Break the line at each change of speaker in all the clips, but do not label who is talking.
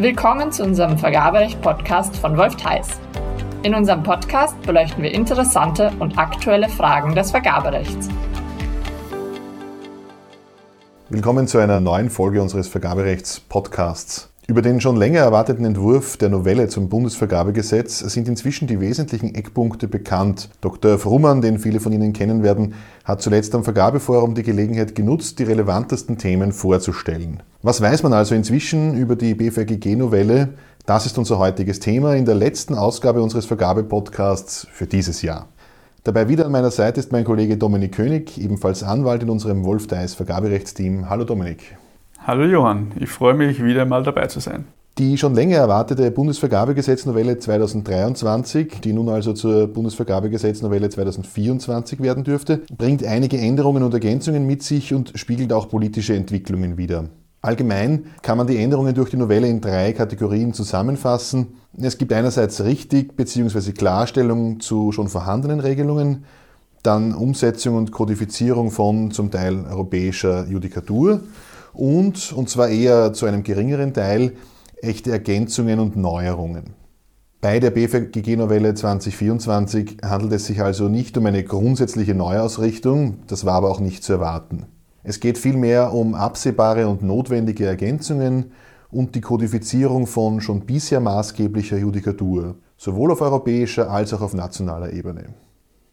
Willkommen zu unserem Vergaberecht-Podcast von Wolf Theis. In unserem Podcast beleuchten wir interessante und aktuelle Fragen des Vergaberechts.
Willkommen zu einer neuen Folge unseres Vergaberechts-Podcasts. Über den schon länger erwarteten Entwurf der Novelle zum Bundesvergabegesetz sind inzwischen die wesentlichen Eckpunkte bekannt. Dr. Frummann, den viele von Ihnen kennen werden, hat zuletzt am Vergabeforum die Gelegenheit genutzt, die relevantesten Themen vorzustellen. Was weiß man also inzwischen über die BVGG-Novelle? Das ist unser heutiges Thema in der letzten Ausgabe unseres Vergabepodcasts für dieses Jahr. Dabei wieder an meiner Seite ist mein Kollege Dominik König, ebenfalls Anwalt in unserem Wolf Deis Vergaberechtsteam. Hallo Dominik.
Hallo Johann, ich freue mich wieder mal dabei zu sein.
Die schon länger erwartete Bundesvergabegesetznovelle 2023, die nun also zur Bundesvergabegesetznovelle 2024 werden dürfte, bringt einige Änderungen und Ergänzungen mit sich und spiegelt auch politische Entwicklungen wider. Allgemein kann man die Änderungen durch die Novelle in drei Kategorien zusammenfassen. Es gibt einerseits richtig bzw. Klarstellung zu schon vorhandenen Regelungen, dann Umsetzung und Kodifizierung von zum Teil europäischer Judikatur und, und zwar eher zu einem geringeren Teil, echte Ergänzungen und Neuerungen. Bei der BVGG-Novelle 2024 handelt es sich also nicht um eine grundsätzliche Neuausrichtung, das war aber auch nicht zu erwarten. Es geht vielmehr um absehbare und notwendige Ergänzungen und die Kodifizierung von schon bisher maßgeblicher Judikatur, sowohl auf europäischer als auch auf nationaler Ebene.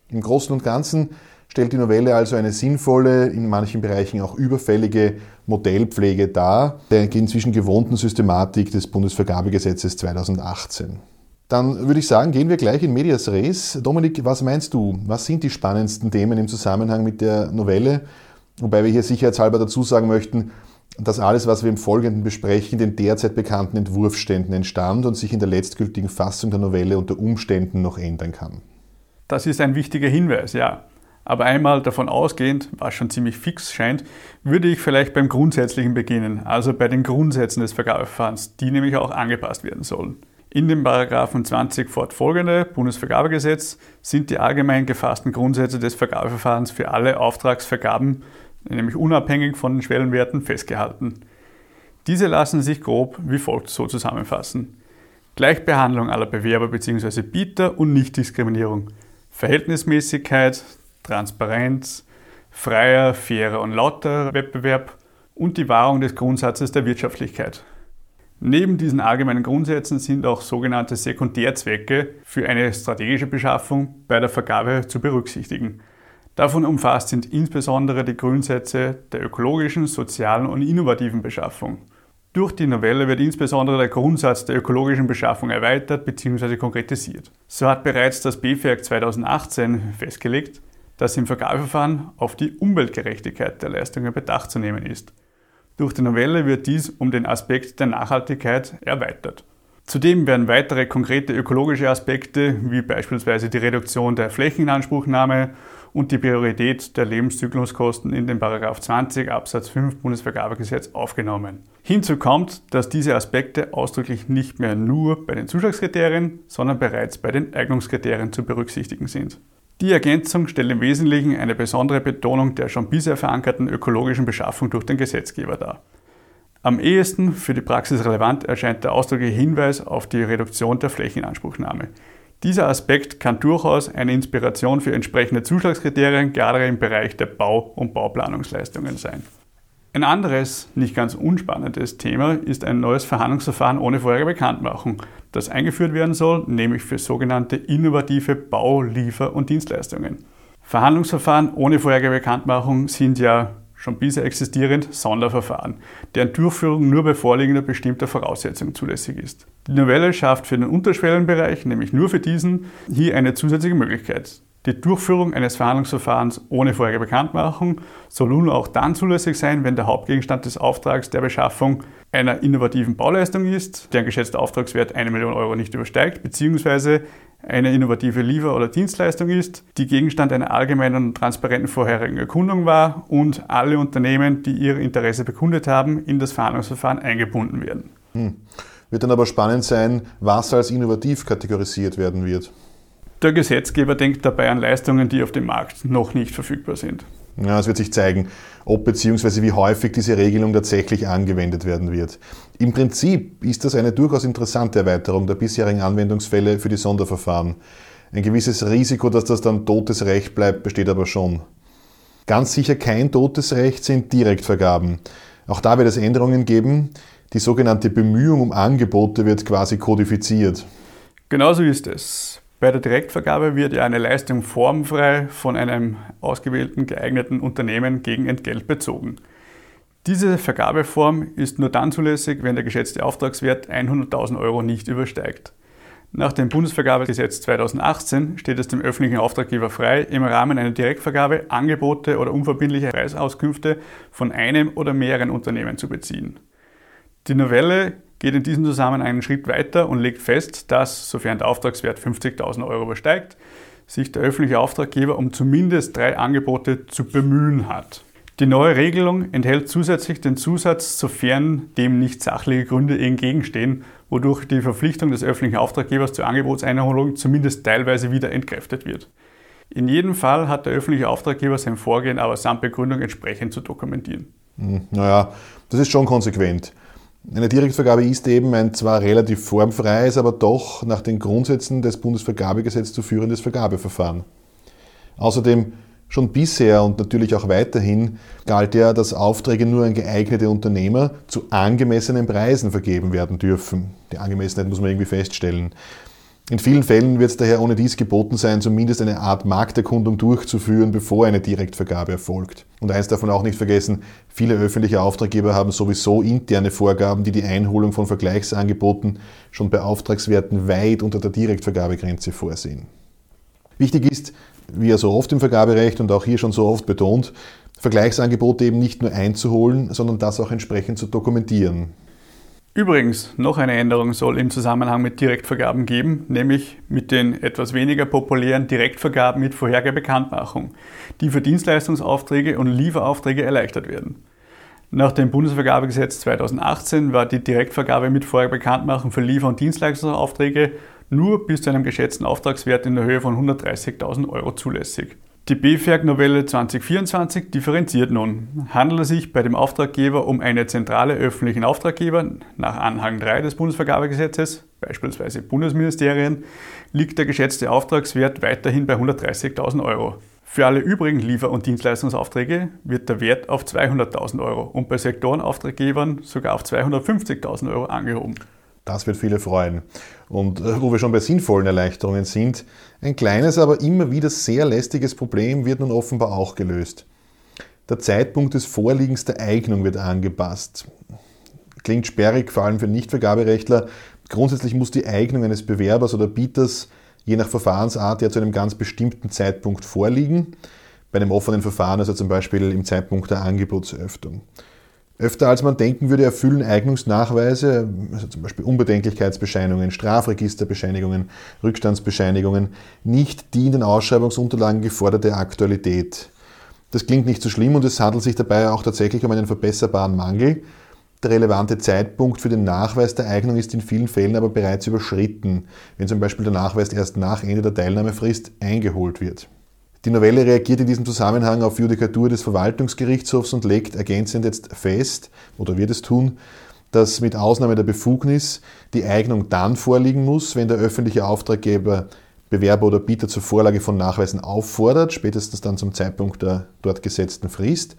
Im Großen und Ganzen stellt die Novelle also eine sinnvolle, in manchen Bereichen auch überfällige Modellpflege dar, der inzwischen gewohnten Systematik des Bundesvergabegesetzes 2018. Dann würde ich sagen, gehen wir gleich in Medias Res. Dominik, was meinst du? Was sind die spannendsten Themen im Zusammenhang mit der Novelle? Wobei wir hier sicherheitshalber dazu sagen möchten, dass alles, was wir im Folgenden besprechen, den derzeit bekannten Entwurfsständen entstand und sich in der letztgültigen Fassung der Novelle unter Umständen noch ändern kann.
Das ist ein wichtiger Hinweis, ja. Aber einmal davon ausgehend, was schon ziemlich fix scheint, würde ich vielleicht beim Grundsätzlichen beginnen, also bei den Grundsätzen des Vergabeverfahrens, die nämlich auch angepasst werden sollen. In den Paragraphen 20 fortfolgende Bundesvergabegesetz sind die allgemein gefassten Grundsätze des Vergabeverfahrens für alle Auftragsvergaben, nämlich unabhängig von den Schwellenwerten, festgehalten. Diese lassen sich grob wie folgt so zusammenfassen. Gleichbehandlung aller Bewerber bzw. Bieter und Nichtdiskriminierung. Verhältnismäßigkeit, Transparenz, freier, fairer und lauter Wettbewerb und die Wahrung des Grundsatzes der Wirtschaftlichkeit. Neben diesen allgemeinen Grundsätzen sind auch sogenannte Sekundärzwecke für eine strategische Beschaffung bei der Vergabe zu berücksichtigen. Davon umfasst sind insbesondere die Grundsätze der ökologischen, sozialen und innovativen Beschaffung. Durch die Novelle wird insbesondere der Grundsatz der ökologischen Beschaffung erweitert bzw. konkretisiert. So hat bereits das BFERG 2018 festgelegt, dass im Vergabeverfahren auf die Umweltgerechtigkeit der Leistungen Bedacht zu nehmen ist. Durch die Novelle wird dies um den Aspekt der Nachhaltigkeit erweitert. Zudem werden weitere konkrete ökologische Aspekte wie beispielsweise die Reduktion der Flächeninanspruchnahme und die Priorität der Lebenszykluskosten in den 20 Absatz 5 Bundesvergabegesetz aufgenommen. Hinzu kommt, dass diese Aspekte ausdrücklich nicht mehr nur bei den Zuschlagskriterien, sondern bereits bei den Eignungskriterien zu berücksichtigen sind. Die Ergänzung stellt im Wesentlichen eine besondere Betonung der schon bisher verankerten ökologischen Beschaffung durch den Gesetzgeber dar. Am ehesten für die Praxis relevant erscheint der ausdrückliche Hinweis auf die Reduktion der Flächeninanspruchnahme. Dieser Aspekt kann durchaus eine Inspiration für entsprechende Zuschlagskriterien gerade im Bereich der Bau- und Bauplanungsleistungen sein. Ein anderes, nicht ganz unspannendes Thema ist ein neues Verhandlungsverfahren ohne vorherige Bekanntmachung, das eingeführt werden soll, nämlich für sogenannte innovative Bau-, Liefer- und Dienstleistungen. Verhandlungsverfahren ohne vorherige Bekanntmachung sind ja schon bisher existierend Sonderverfahren, deren Durchführung nur bei vorliegender bestimmter Voraussetzung zulässig ist. Die Novelle schafft für den Unterschwellenbereich, nämlich nur für diesen, hier eine zusätzliche Möglichkeit. Die Durchführung eines Verhandlungsverfahrens ohne vorherige Bekanntmachung soll nun auch dann zulässig sein, wenn der Hauptgegenstand des Auftrags der Beschaffung einer innovativen Bauleistung ist, deren geschätzter Auftragswert 1 Million Euro nicht übersteigt, beziehungsweise eine innovative Liefer- oder Dienstleistung ist, die Gegenstand einer allgemeinen und transparenten vorherigen Erkundung war und alle Unternehmen, die ihr Interesse bekundet haben, in das Verhandlungsverfahren eingebunden werden. Hm.
Wird dann aber spannend sein, was als innovativ kategorisiert werden wird.
Der Gesetzgeber denkt dabei an Leistungen, die auf dem Markt noch nicht verfügbar sind.
Ja, es wird sich zeigen, ob bzw. wie häufig diese Regelung tatsächlich angewendet werden wird. Im Prinzip ist das eine durchaus interessante Erweiterung der bisherigen Anwendungsfälle für die Sonderverfahren. Ein gewisses Risiko, dass das dann totes Recht bleibt, besteht aber schon. Ganz sicher kein totes Recht sind Direktvergaben. Auch da wird es Änderungen geben. Die sogenannte Bemühung um Angebote wird quasi kodifiziert.
Genauso ist es. Bei der Direktvergabe wird ja eine Leistung formfrei von einem ausgewählten geeigneten Unternehmen gegen Entgelt bezogen. Diese Vergabeform ist nur dann zulässig, wenn der geschätzte Auftragswert 100.000 Euro nicht übersteigt. Nach dem Bundesvergabegesetz 2018 steht es dem öffentlichen Auftraggeber frei, im Rahmen einer Direktvergabe Angebote oder unverbindliche Preisauskünfte von einem oder mehreren Unternehmen zu beziehen. Die Novelle geht in diesem Zusammenhang einen Schritt weiter und legt fest, dass, sofern der Auftragswert 50.000 Euro übersteigt, sich der öffentliche Auftraggeber um zumindest drei Angebote zu bemühen hat. Die neue Regelung enthält zusätzlich den Zusatz, sofern dem nicht sachliche Gründe entgegenstehen, wodurch die Verpflichtung des öffentlichen Auftraggebers zur Angebotseinholung zumindest teilweise wieder entkräftet wird. In jedem Fall hat der öffentliche Auftraggeber sein Vorgehen aber samt Begründung entsprechend zu dokumentieren.
Hm, naja, das ist schon konsequent. Eine Direktvergabe ist eben ein zwar relativ formfreies, aber doch nach den Grundsätzen des Bundesvergabegesetzes zu führendes Vergabeverfahren. Außerdem schon bisher und natürlich auch weiterhin galt ja, dass Aufträge nur an geeignete Unternehmer zu angemessenen Preisen vergeben werden dürfen. Die Angemessenheit muss man irgendwie feststellen. In vielen Fällen wird es daher ohne dies geboten sein, zumindest eine Art Markterkundung durchzuführen, bevor eine Direktvergabe erfolgt. Und eins man auch nicht vergessen, viele öffentliche Auftraggeber haben sowieso interne Vorgaben, die die Einholung von Vergleichsangeboten schon bei Auftragswerten weit unter der Direktvergabegrenze vorsehen. Wichtig ist, wie ja so oft im Vergaberecht und auch hier schon so oft betont, Vergleichsangebote eben nicht nur einzuholen, sondern das auch entsprechend zu dokumentieren.
Übrigens, noch eine Änderung soll im Zusammenhang mit Direktvergaben geben, nämlich mit den etwas weniger populären Direktvergaben mit Vorhergabekanntmachung, die für Dienstleistungsaufträge und Lieferaufträge erleichtert werden. Nach dem Bundesvergabegesetz 2018 war die Direktvergabe mit Vorherbekanntmachung für Liefer- und Dienstleistungsaufträge nur bis zu einem geschätzten Auftragswert in der Höhe von 130.000 Euro zulässig. Die BFERG-Novelle 2024 differenziert nun. Handelt es sich bei dem Auftraggeber um eine zentrale öffentlichen Auftraggeber nach Anhang 3 des Bundesvergabegesetzes, beispielsweise Bundesministerien, liegt der geschätzte Auftragswert weiterhin bei 130.000 Euro. Für alle übrigen Liefer- und Dienstleistungsaufträge wird der Wert auf 200.000 Euro und bei Sektorenauftraggebern sogar auf 250.000 Euro angehoben.
Das wird viele freuen. Und äh, wo wir schon bei sinnvollen Erleichterungen sind, ein kleines, aber immer wieder sehr lästiges Problem wird nun offenbar auch gelöst. Der Zeitpunkt des Vorliegens der Eignung wird angepasst. Klingt sperrig, vor allem für Nichtvergaberechtler. Grundsätzlich muss die Eignung eines Bewerbers oder Bieters je nach Verfahrensart ja zu einem ganz bestimmten Zeitpunkt vorliegen. Bei einem offenen Verfahren, also zum Beispiel im Zeitpunkt der Angebotsöffnung. Öfter als man denken würde, erfüllen Eignungsnachweise, also zum Beispiel Unbedenklichkeitsbescheinigungen, Strafregisterbescheinigungen, Rückstandsbescheinigungen, nicht die in den Ausschreibungsunterlagen geforderte Aktualität. Das klingt nicht so schlimm und es handelt sich dabei auch tatsächlich um einen verbesserbaren Mangel. Der relevante Zeitpunkt für den Nachweis der Eignung ist in vielen Fällen aber bereits überschritten, wenn zum Beispiel der Nachweis erst nach Ende der Teilnahmefrist eingeholt wird. Die Novelle reagiert in diesem Zusammenhang auf Judikatur des Verwaltungsgerichtshofs und legt ergänzend jetzt fest, oder wird es tun, dass mit Ausnahme der Befugnis die Eignung dann vorliegen muss, wenn der öffentliche Auftraggeber Bewerber oder Bieter zur Vorlage von Nachweisen auffordert, spätestens dann zum Zeitpunkt der dort gesetzten Frist.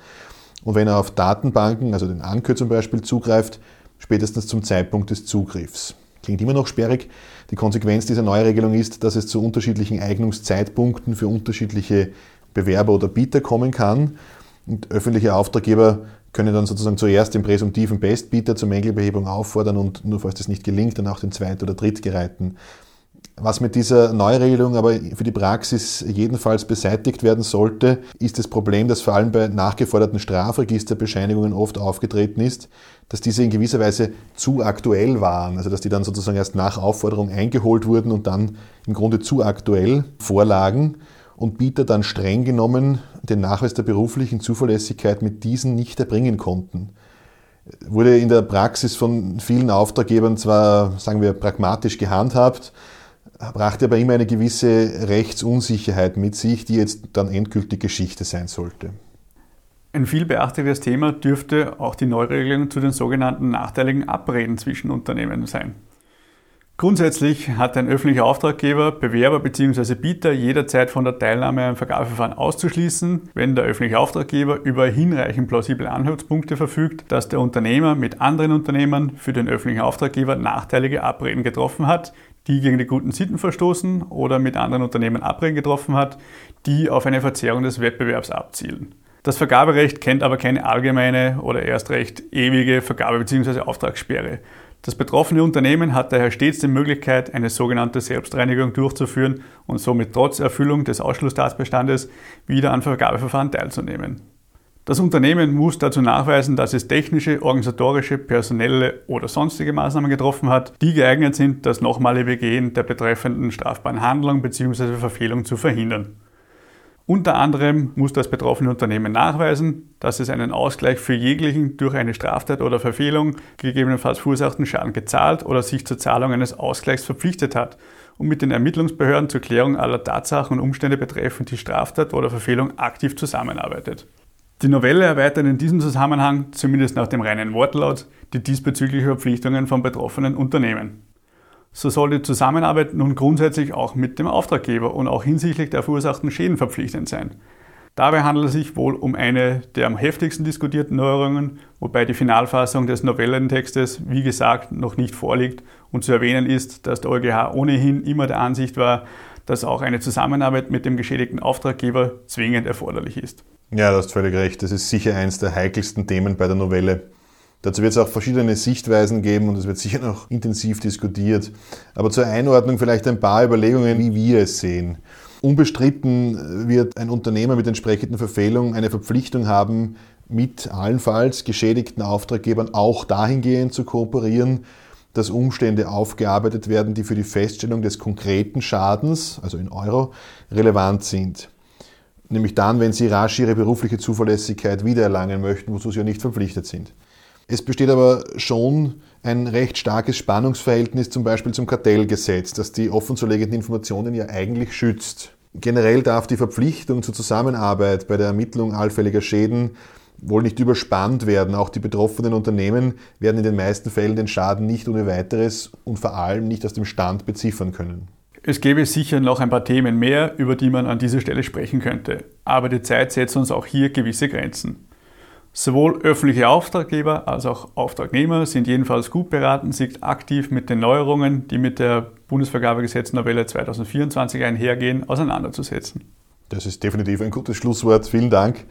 Und wenn er auf Datenbanken, also den Anker zum Beispiel, zugreift, spätestens zum Zeitpunkt des Zugriffs. Klingt immer noch sperrig. Die Konsequenz dieser Neuregelung ist, dass es zu unterschiedlichen Eignungszeitpunkten für unterschiedliche Bewerber oder Bieter kommen kann. Und öffentliche Auftraggeber können dann sozusagen zuerst den präsumtiven Bestbieter zur Mängelbehebung auffordern und nur falls das nicht gelingt, dann auch den Zweit- oder Drittgereihten. Was mit dieser Neuregelung aber für die Praxis jedenfalls beseitigt werden sollte, ist das Problem, das vor allem bei nachgeforderten Strafregisterbescheinigungen oft aufgetreten ist, dass diese in gewisser Weise zu aktuell waren, also dass die dann sozusagen erst nach Aufforderung eingeholt wurden und dann im Grunde zu aktuell vorlagen und Bieter dann streng genommen den Nachweis der beruflichen Zuverlässigkeit mit diesen nicht erbringen konnten. Wurde in der Praxis von vielen Auftraggebern zwar, sagen wir, pragmatisch gehandhabt, brachte aber immer eine gewisse Rechtsunsicherheit mit sich, die jetzt dann endgültig Geschichte sein sollte.
Ein viel beachtetes Thema dürfte auch die Neuregelung zu den sogenannten nachteiligen Abreden zwischen Unternehmen sein. Grundsätzlich hat ein öffentlicher Auftraggeber Bewerber bzw. Bieter jederzeit von der Teilnahme am Vergabeverfahren auszuschließen, wenn der öffentliche Auftraggeber über hinreichend plausible Anhaltspunkte verfügt, dass der Unternehmer mit anderen Unternehmern für den öffentlichen Auftraggeber nachteilige Abreden getroffen hat, die gegen die guten Sitten verstoßen oder mit anderen Unternehmen Abreden getroffen hat, die auf eine Verzerrung des Wettbewerbs abzielen. Das Vergaberecht kennt aber keine allgemeine oder erst recht ewige Vergabe- bzw. Auftragssperre. Das betroffene Unternehmen hat daher stets die Möglichkeit, eine sogenannte Selbstreinigung durchzuführen und somit trotz Erfüllung des Ausschlusstatbestandes wieder an Vergabeverfahren teilzunehmen. Das Unternehmen muss dazu nachweisen, dass es technische, organisatorische, personelle oder sonstige Maßnahmen getroffen hat, die geeignet sind, das nochmalige Begehen der betreffenden strafbaren Handlung bzw. Verfehlung zu verhindern. Unter anderem muss das betroffene Unternehmen nachweisen, dass es einen Ausgleich für jeglichen durch eine Straftat oder Verfehlung gegebenenfalls verursachten Schaden gezahlt oder sich zur Zahlung eines Ausgleichs verpflichtet hat und mit den Ermittlungsbehörden zur Klärung aller Tatsachen und Umstände betreffend die Straftat oder Verfehlung aktiv zusammenarbeitet. Die Novelle erweitert in diesem Zusammenhang, zumindest nach dem reinen Wortlaut, die diesbezüglichen Verpflichtungen von betroffenen Unternehmen. So soll die Zusammenarbeit nun grundsätzlich auch mit dem Auftraggeber und auch hinsichtlich der verursachten Schäden verpflichtend sein. Dabei handelt es sich wohl um eine der am heftigsten diskutierten Neuerungen, wobei die Finalfassung des Novellentextes, wie gesagt, noch nicht vorliegt und zu erwähnen ist, dass der EuGH ohnehin immer der Ansicht war, dass auch eine Zusammenarbeit mit dem geschädigten Auftraggeber zwingend erforderlich ist.
Ja, du hast völlig recht. Das ist sicher eines der heikelsten Themen bei der Novelle. Dazu wird es auch verschiedene Sichtweisen geben und es wird sicher noch intensiv diskutiert. Aber zur Einordnung vielleicht ein paar Überlegungen, wie wir es sehen. Unbestritten wird ein Unternehmer mit entsprechenden Verfehlungen eine Verpflichtung haben, mit allenfalls geschädigten Auftraggebern auch dahingehend zu kooperieren, dass Umstände aufgearbeitet werden, die für die Feststellung des konkreten Schadens, also in Euro, relevant sind. Nämlich dann, wenn sie rasch ihre berufliche Zuverlässigkeit wiedererlangen möchten, wozu sie ja nicht verpflichtet sind. Es besteht aber schon ein recht starkes Spannungsverhältnis zum Beispiel zum Kartellgesetz, das die offenzulegenden Informationen ja eigentlich schützt. Generell darf die Verpflichtung zur Zusammenarbeit bei der Ermittlung allfälliger Schäden wohl nicht überspannt werden. Auch die betroffenen Unternehmen werden in den meisten Fällen den Schaden nicht ohne weiteres und vor allem nicht aus dem Stand beziffern können.
Es gäbe sicher noch ein paar Themen mehr, über die man an dieser Stelle sprechen könnte, aber die Zeit setzt uns auch hier gewisse Grenzen. Sowohl öffentliche Auftraggeber als auch Auftragnehmer sind jedenfalls gut beraten, sich aktiv mit den Neuerungen, die mit der Bundesvergabegesetznovelle 2024 einhergehen, auseinanderzusetzen.
Das ist definitiv ein gutes Schlusswort. Vielen Dank.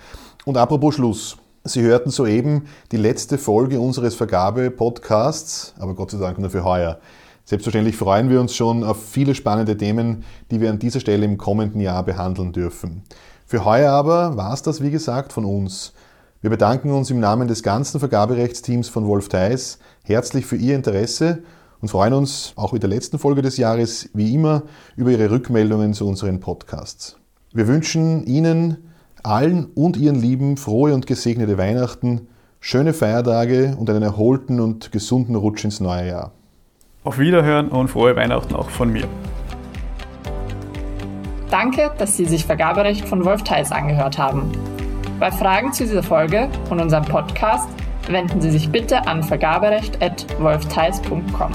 Und apropos Schluss. Sie hörten soeben die letzte Folge unseres Vergabe-Podcasts, aber Gott sei Dank nur für heuer. Selbstverständlich freuen wir uns schon auf viele spannende Themen, die wir an dieser Stelle im kommenden Jahr behandeln dürfen. Für heuer aber war es das, wie gesagt, von uns. Wir bedanken uns im Namen des ganzen Vergaberechtsteams von Wolf Theis herzlich für Ihr Interesse und freuen uns auch in der letzten Folge des Jahres wie immer über Ihre Rückmeldungen zu unseren Podcasts. Wir wünschen Ihnen allen und Ihren Lieben frohe und gesegnete Weihnachten, schöne Feiertage und einen erholten und gesunden Rutsch ins neue Jahr.
Auf Wiederhören und frohe Weihnachten auch von mir.
Danke, dass Sie sich Vergaberecht von Wolf Theis angehört haben. Bei Fragen zu dieser Folge und unserem Podcast wenden Sie sich bitte an vergaberecht.wolftheis.com.